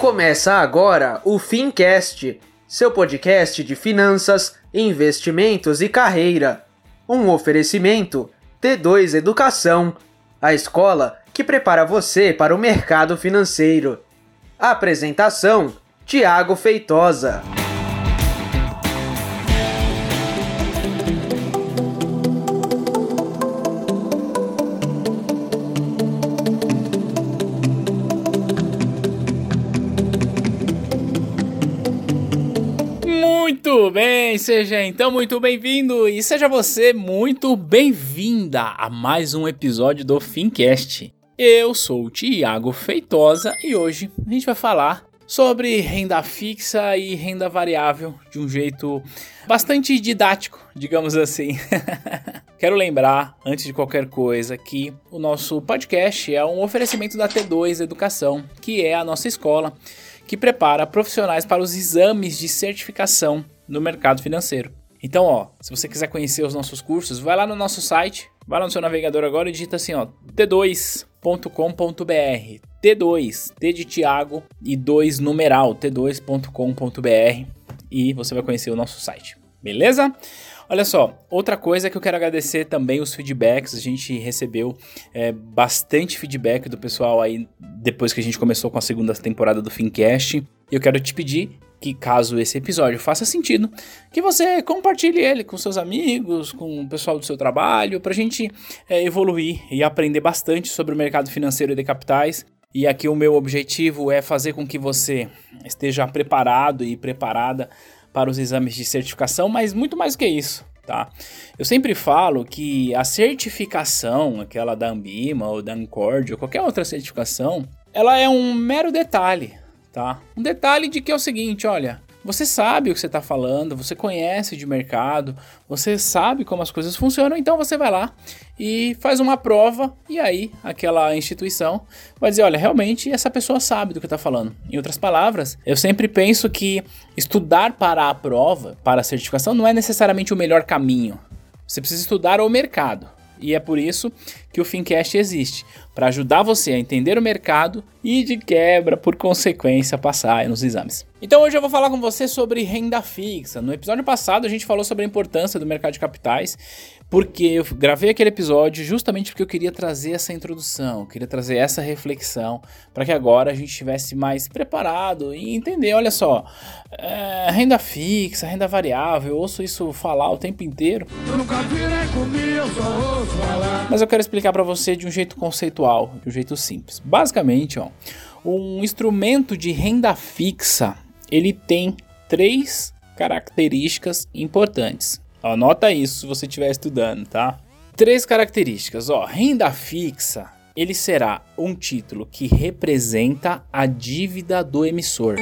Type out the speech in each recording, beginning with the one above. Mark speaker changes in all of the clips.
Speaker 1: Começa agora o Fincast, seu podcast de finanças, investimentos e carreira. Um oferecimento T2 Educação, a escola que prepara você para o mercado financeiro. Apresentação: Tiago Feitosa.
Speaker 2: Bem, seja então muito bem-vindo e seja você muito bem-vinda a mais um episódio do Fincast. Eu sou o Tiago Feitosa e hoje a gente vai falar sobre renda fixa e renda variável de um jeito bastante didático, digamos assim. Quero lembrar, antes de qualquer coisa, que o nosso podcast é um oferecimento da T2 Educação, que é a nossa escola que prepara profissionais para os exames de certificação no mercado financeiro. Então, ó, se você quiser conhecer os nossos cursos, vai lá no nosso site, vai lá no seu navegador agora e digita assim, ó, t2.com.br. T2, T de Tiago e 2 numeral, t2.com.br e você vai conhecer o nosso site. Beleza? Olha só, outra coisa que eu quero agradecer também os feedbacks. A gente recebeu é, bastante feedback do pessoal aí depois que a gente começou com a segunda temporada do Fincast. E eu quero te pedir que, caso esse episódio faça sentido, que você compartilhe ele com seus amigos, com o pessoal do seu trabalho, para a gente é, evoluir e aprender bastante sobre o mercado financeiro de capitais. E aqui o meu objetivo é fazer com que você esteja preparado e preparada para os exames de certificação, mas muito mais do que isso. Tá? Eu sempre falo que a certificação, aquela da Ambima ou da Ancord ou qualquer outra certificação, ela é um mero detalhe, tá? Um detalhe de que é o seguinte, olha, você sabe o que você está falando, você conhece de mercado, você sabe como as coisas funcionam, então você vai lá e faz uma prova, e aí aquela instituição vai dizer: olha, realmente essa pessoa sabe do que está falando. Em outras palavras, eu sempre penso que estudar para a prova, para a certificação, não é necessariamente o melhor caminho. Você precisa estudar o mercado. E é por isso que o Fincast existe, para ajudar você a entender o mercado e de quebra, por consequência, passar nos exames. Então hoje eu vou falar com você sobre renda fixa. No episódio passado a gente falou sobre a importância do mercado de capitais porque eu gravei aquele episódio justamente porque eu queria trazer essa introdução, queria trazer essa reflexão, para que agora a gente estivesse mais preparado e entender, olha só, é, renda fixa, renda variável, eu ouço isso falar o tempo inteiro. Mas eu quero explicar para você de um jeito conceitual, de um jeito simples. Basicamente, ó, um instrumento de renda fixa, ele tem três características importantes. Anota isso se você estiver estudando, tá? Três características, ó. Renda fixa, ele será um título que representa a dívida do emissor.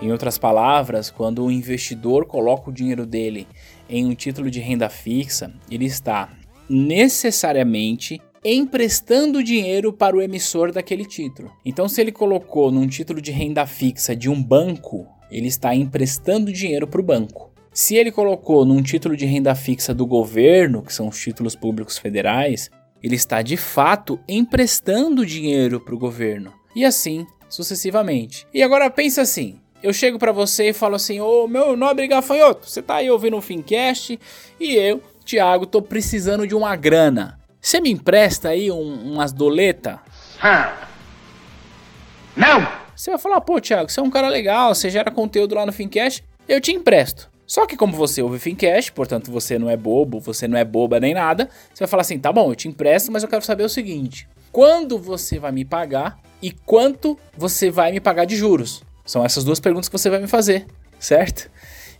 Speaker 2: Em outras palavras, quando o investidor coloca o dinheiro dele em um título de renda fixa, ele está necessariamente emprestando dinheiro para o emissor daquele título. Então, se ele colocou num título de renda fixa de um banco, ele está emprestando dinheiro para o banco. Se ele colocou num título de renda fixa do governo, que são os títulos públicos federais, ele está de fato emprestando dinheiro para o governo. E assim sucessivamente. E agora pensa assim: eu chego para você e falo assim: Ô meu nobre gafanhoto, você tá aí ouvindo o Fincast e eu, Thiago, tô precisando de uma grana. Você me empresta aí um, umas doleta?
Speaker 3: Não!
Speaker 2: Você vai falar, pô, Thiago, você é um cara legal, você gera conteúdo lá no Fincast, eu te empresto. Só que como você ouve Fincast, portanto você não é bobo, você não é boba nem nada, você vai falar assim, tá bom, eu te empresto, mas eu quero saber o seguinte, quando você vai me pagar e quanto você vai me pagar de juros? São essas duas perguntas que você vai me fazer, certo?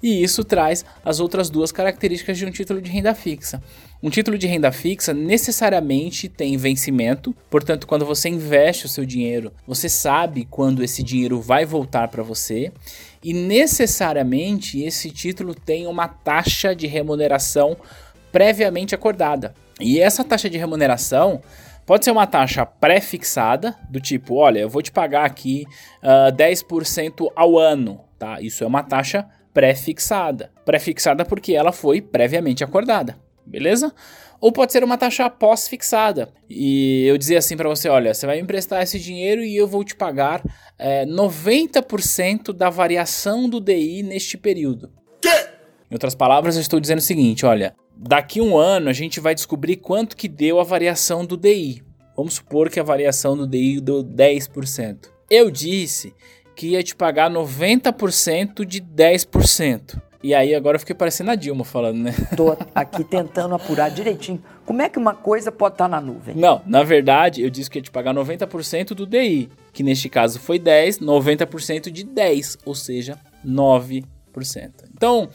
Speaker 2: E isso traz as outras duas características de um título de renda fixa. Um título de renda fixa necessariamente tem vencimento, portanto, quando você investe o seu dinheiro, você sabe quando esse dinheiro vai voltar para você, e necessariamente esse título tem uma taxa de remuneração previamente acordada. E essa taxa de remuneração pode ser uma taxa pré-fixada, do tipo, olha, eu vou te pagar aqui uh, ah, 10% ao ano, tá? Isso é uma taxa pré-fixada. Pré-fixada porque ela foi previamente acordada. beleza? Ou pode ser uma taxa pós-fixada. E eu dizia assim para você: olha, você vai me emprestar esse dinheiro e eu vou te pagar é, 90% da variação do DI neste período. Que? Em outras palavras, eu estou dizendo o seguinte: olha, daqui um ano a gente vai descobrir quanto que deu a variação do DI. Vamos supor que a variação do DI deu 10%. Eu disse que ia te pagar 90% de 10%. E aí agora eu fiquei parecendo a Dilma falando, né?
Speaker 3: Tô aqui tentando apurar direitinho. Como é que uma coisa pode estar tá na nuvem?
Speaker 2: Não, na verdade, eu disse que ia te pagar 90% do DI, que neste caso foi 10, 90% de 10, ou seja, 9%. Então,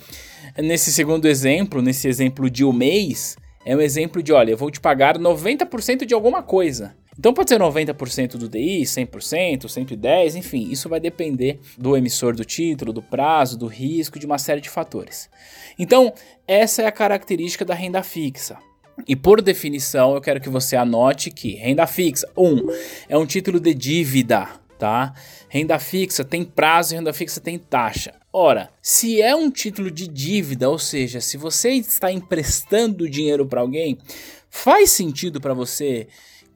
Speaker 2: nesse segundo exemplo, nesse exemplo de um mês, é um exemplo de, olha, eu vou te pagar 90% de alguma coisa. Então pode ser 90% do DI, 100%, 110%, enfim, isso vai depender do emissor do título, do prazo, do risco, de uma série de fatores. Então, essa é a característica da renda fixa. E por definição, eu quero que você anote que renda fixa, um, é um título de dívida, tá? Renda fixa tem prazo e renda fixa tem taxa. Ora, se é um título de dívida, ou seja, se você está emprestando dinheiro para alguém, faz sentido para você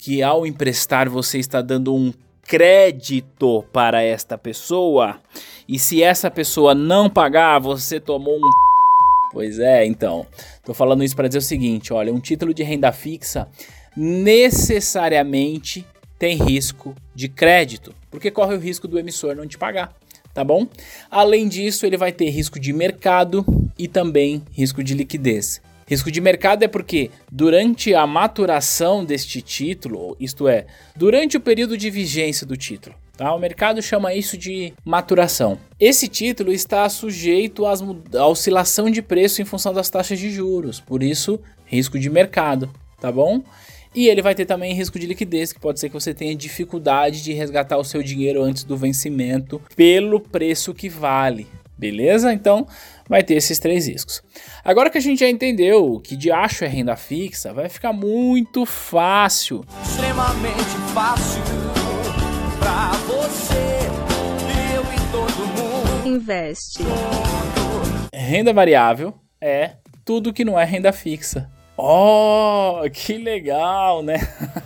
Speaker 2: que ao emprestar você está dando um crédito para esta pessoa e se essa pessoa não pagar, você tomou um. Pois é, então. Tô falando isso para dizer o seguinte: olha, um título de renda fixa necessariamente tem risco de crédito, porque corre o risco do emissor não te pagar, tá bom? Além disso, ele vai ter risco de mercado e também risco de liquidez. Risco de mercado é porque durante a maturação deste título, isto é, durante o período de vigência do título, tá? O mercado chama isso de maturação. Esse título está sujeito à oscilação de preço em função das taxas de juros, por isso risco de mercado, tá bom? E ele vai ter também risco de liquidez, que pode ser que você tenha dificuldade de resgatar o seu dinheiro antes do vencimento pelo preço que vale. Beleza? Então vai ter esses três riscos. Agora que a gente já entendeu que de acho é renda fixa, vai ficar muito fácil. Extremamente fácil pra você, eu e todo mundo. Investe. Renda variável é tudo que não é renda fixa. Oh, que legal, né?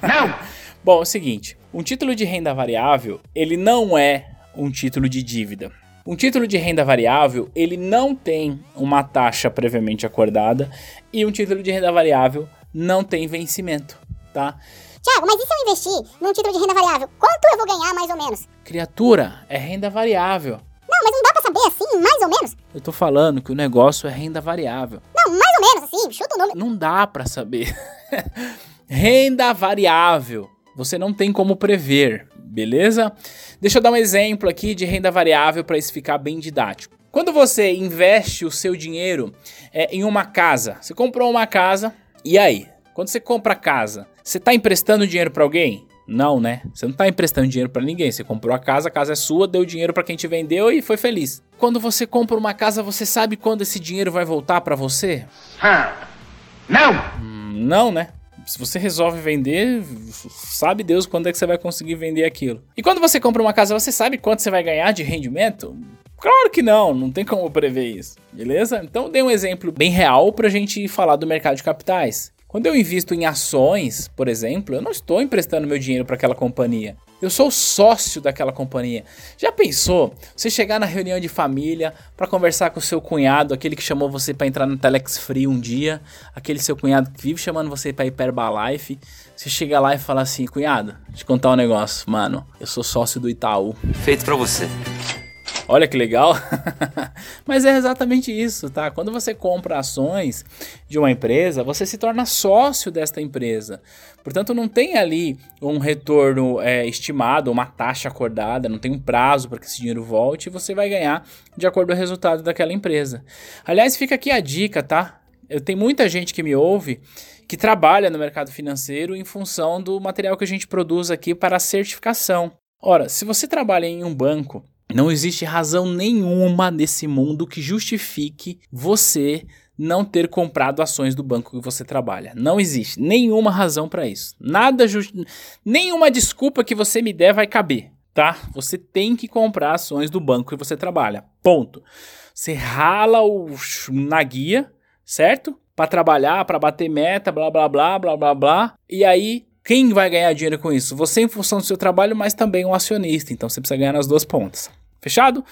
Speaker 2: Não! Bom, é o seguinte, um título de renda variável, ele não é um título de dívida. Um título de renda variável, ele não tem uma taxa previamente acordada e um título de renda variável não tem vencimento, tá?
Speaker 4: Tiago, mas e se eu investir num título de renda variável? Quanto eu vou ganhar mais ou menos?
Speaker 2: Criatura, é renda variável.
Speaker 4: Não, mas não dá pra saber assim, mais ou menos?
Speaker 2: Eu tô falando que o negócio é renda variável.
Speaker 4: Não, mais ou menos assim, chuta o número.
Speaker 2: Não dá pra saber. renda variável. Você não tem como prever beleza? Deixa eu dar um exemplo aqui de renda variável para isso ficar bem didático. Quando você investe o seu dinheiro é, em uma casa, você comprou uma casa, e aí? Quando você compra a casa, você está emprestando dinheiro para alguém? Não, né? Você não está emprestando dinheiro para ninguém. Você comprou a casa, a casa é sua, deu dinheiro para quem te vendeu e foi feliz. Quando você compra uma casa, você sabe quando esse dinheiro vai voltar para você? Não. Hum, não, né? Se você resolve vender, sabe Deus quando é que você vai conseguir vender aquilo. E quando você compra uma casa, você sabe quanto você vai ganhar de rendimento? Claro que não, não tem como prever isso, beleza? Então dei um exemplo bem real para a gente falar do mercado de capitais. Quando eu invisto em ações, por exemplo, eu não estou emprestando meu dinheiro para aquela companhia. Eu sou sócio daquela companhia. Já pensou? Você chegar na reunião de família para conversar com o seu cunhado, aquele que chamou você para entrar no Telex Free um dia, aquele seu cunhado que vive chamando você para ir para Herbalife. Você chega lá e fala assim: "Cunhado, te contar um negócio, mano. Eu sou sócio do Itaú.
Speaker 5: Feito para você."
Speaker 2: Olha que legal. Mas é exatamente isso, tá? Quando você compra ações de uma empresa, você se torna sócio desta empresa. Portanto, não tem ali um retorno é, estimado, uma taxa acordada, não tem um prazo para que esse dinheiro volte e você vai ganhar de acordo com o resultado daquela empresa. Aliás, fica aqui a dica, tá? Eu tenho muita gente que me ouve que trabalha no mercado financeiro em função do material que a gente produz aqui para a certificação. Ora, se você trabalha em um banco não existe razão nenhuma nesse mundo que justifique você não ter comprado ações do banco que você trabalha. Não existe nenhuma razão para isso. Nada just... nenhuma desculpa que você me der vai caber, tá? Você tem que comprar ações do banco que você trabalha. Ponto. Você rala o na guia, certo? para trabalhar, para bater meta, blá blá blá blá blá blá. E aí, quem vai ganhar dinheiro com isso? Você em função do seu trabalho, mas também um acionista. Então você precisa ganhar nas duas pontas. Fechado?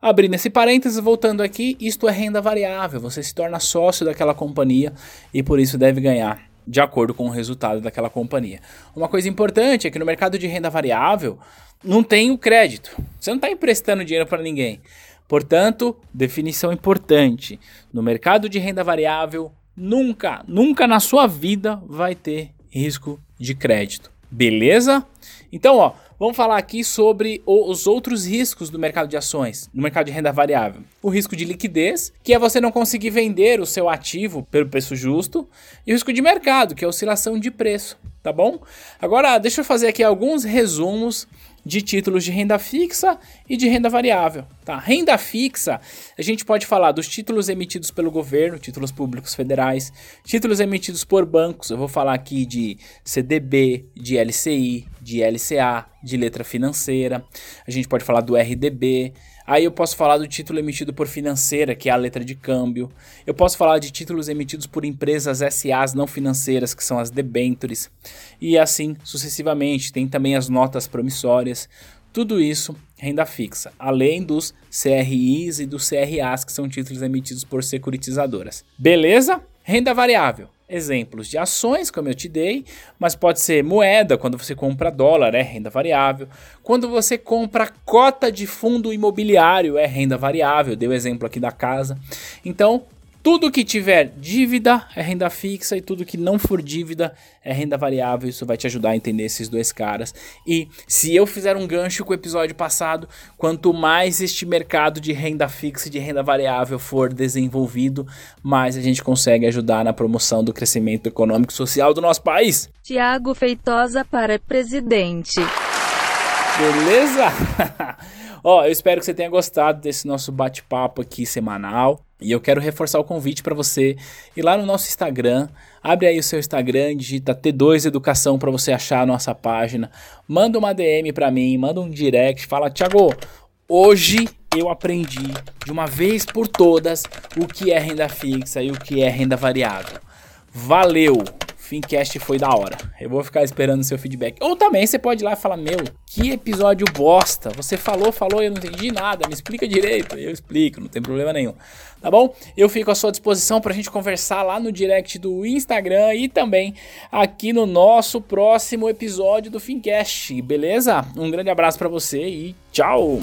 Speaker 2: Abrindo esse parênteses, voltando aqui, isto é renda variável. Você se torna sócio daquela companhia e por isso deve ganhar de acordo com o resultado daquela companhia. Uma coisa importante é que no mercado de renda variável não tem o crédito. Você não está emprestando dinheiro para ninguém. Portanto, definição importante: no mercado de renda variável, nunca, nunca na sua vida vai ter risco de crédito. Beleza? Então, ó, vamos falar aqui sobre os outros riscos do mercado de ações, no mercado de renda variável. O risco de liquidez, que é você não conseguir vender o seu ativo pelo preço justo, e o risco de mercado, que é a oscilação de preço, tá bom? Agora, deixa eu fazer aqui alguns resumos de títulos de renda fixa e de renda variável. Tá? Renda fixa, a gente pode falar dos títulos emitidos pelo governo, títulos públicos federais, títulos emitidos por bancos, eu vou falar aqui de CDB, de LCI, de LCA, de letra financeira, a gente pode falar do RDB, Aí eu posso falar do título emitido por financeira, que é a letra de câmbio. Eu posso falar de títulos emitidos por empresas SAs não financeiras, que são as debentures. E assim sucessivamente. Tem também as notas promissórias. Tudo isso renda fixa, além dos CRIs e dos CRAs, que são títulos emitidos por securitizadoras. Beleza? Renda variável exemplos de ações, como eu te dei, mas pode ser moeda, quando você compra dólar, é renda variável. Quando você compra cota de fundo imobiliário, é renda variável. Dei o exemplo aqui da casa. Então, tudo que tiver dívida é renda fixa e tudo que não for dívida é renda variável. Isso vai te ajudar a entender esses dois caras. E se eu fizer um gancho com o episódio passado, quanto mais este mercado de renda fixa e de renda variável for desenvolvido, mais a gente consegue ajudar na promoção do crescimento econômico e social do nosso país.
Speaker 5: Tiago Feitosa para presidente.
Speaker 2: Beleza? Ó, eu espero que você tenha gostado desse nosso bate-papo aqui semanal. E eu quero reforçar o convite para você ir lá no nosso Instagram. Abre aí o seu Instagram, digita T2 Educação para você achar a nossa página. Manda uma DM para mim, manda um direct, fala: "Thiago, hoje eu aprendi de uma vez por todas o que é renda fixa e o que é renda variável". Valeu! Fincast foi da hora. Eu vou ficar esperando o seu feedback. Ou também você pode ir lá e falar: Meu, que episódio bosta. Você falou, falou eu não entendi nada. Me explica direito. Eu explico, não tem problema nenhum. Tá bom? Eu fico à sua disposição pra gente conversar lá no direct do Instagram e também aqui no nosso próximo episódio do Fincast. Beleza? Um grande abraço para você e tchau!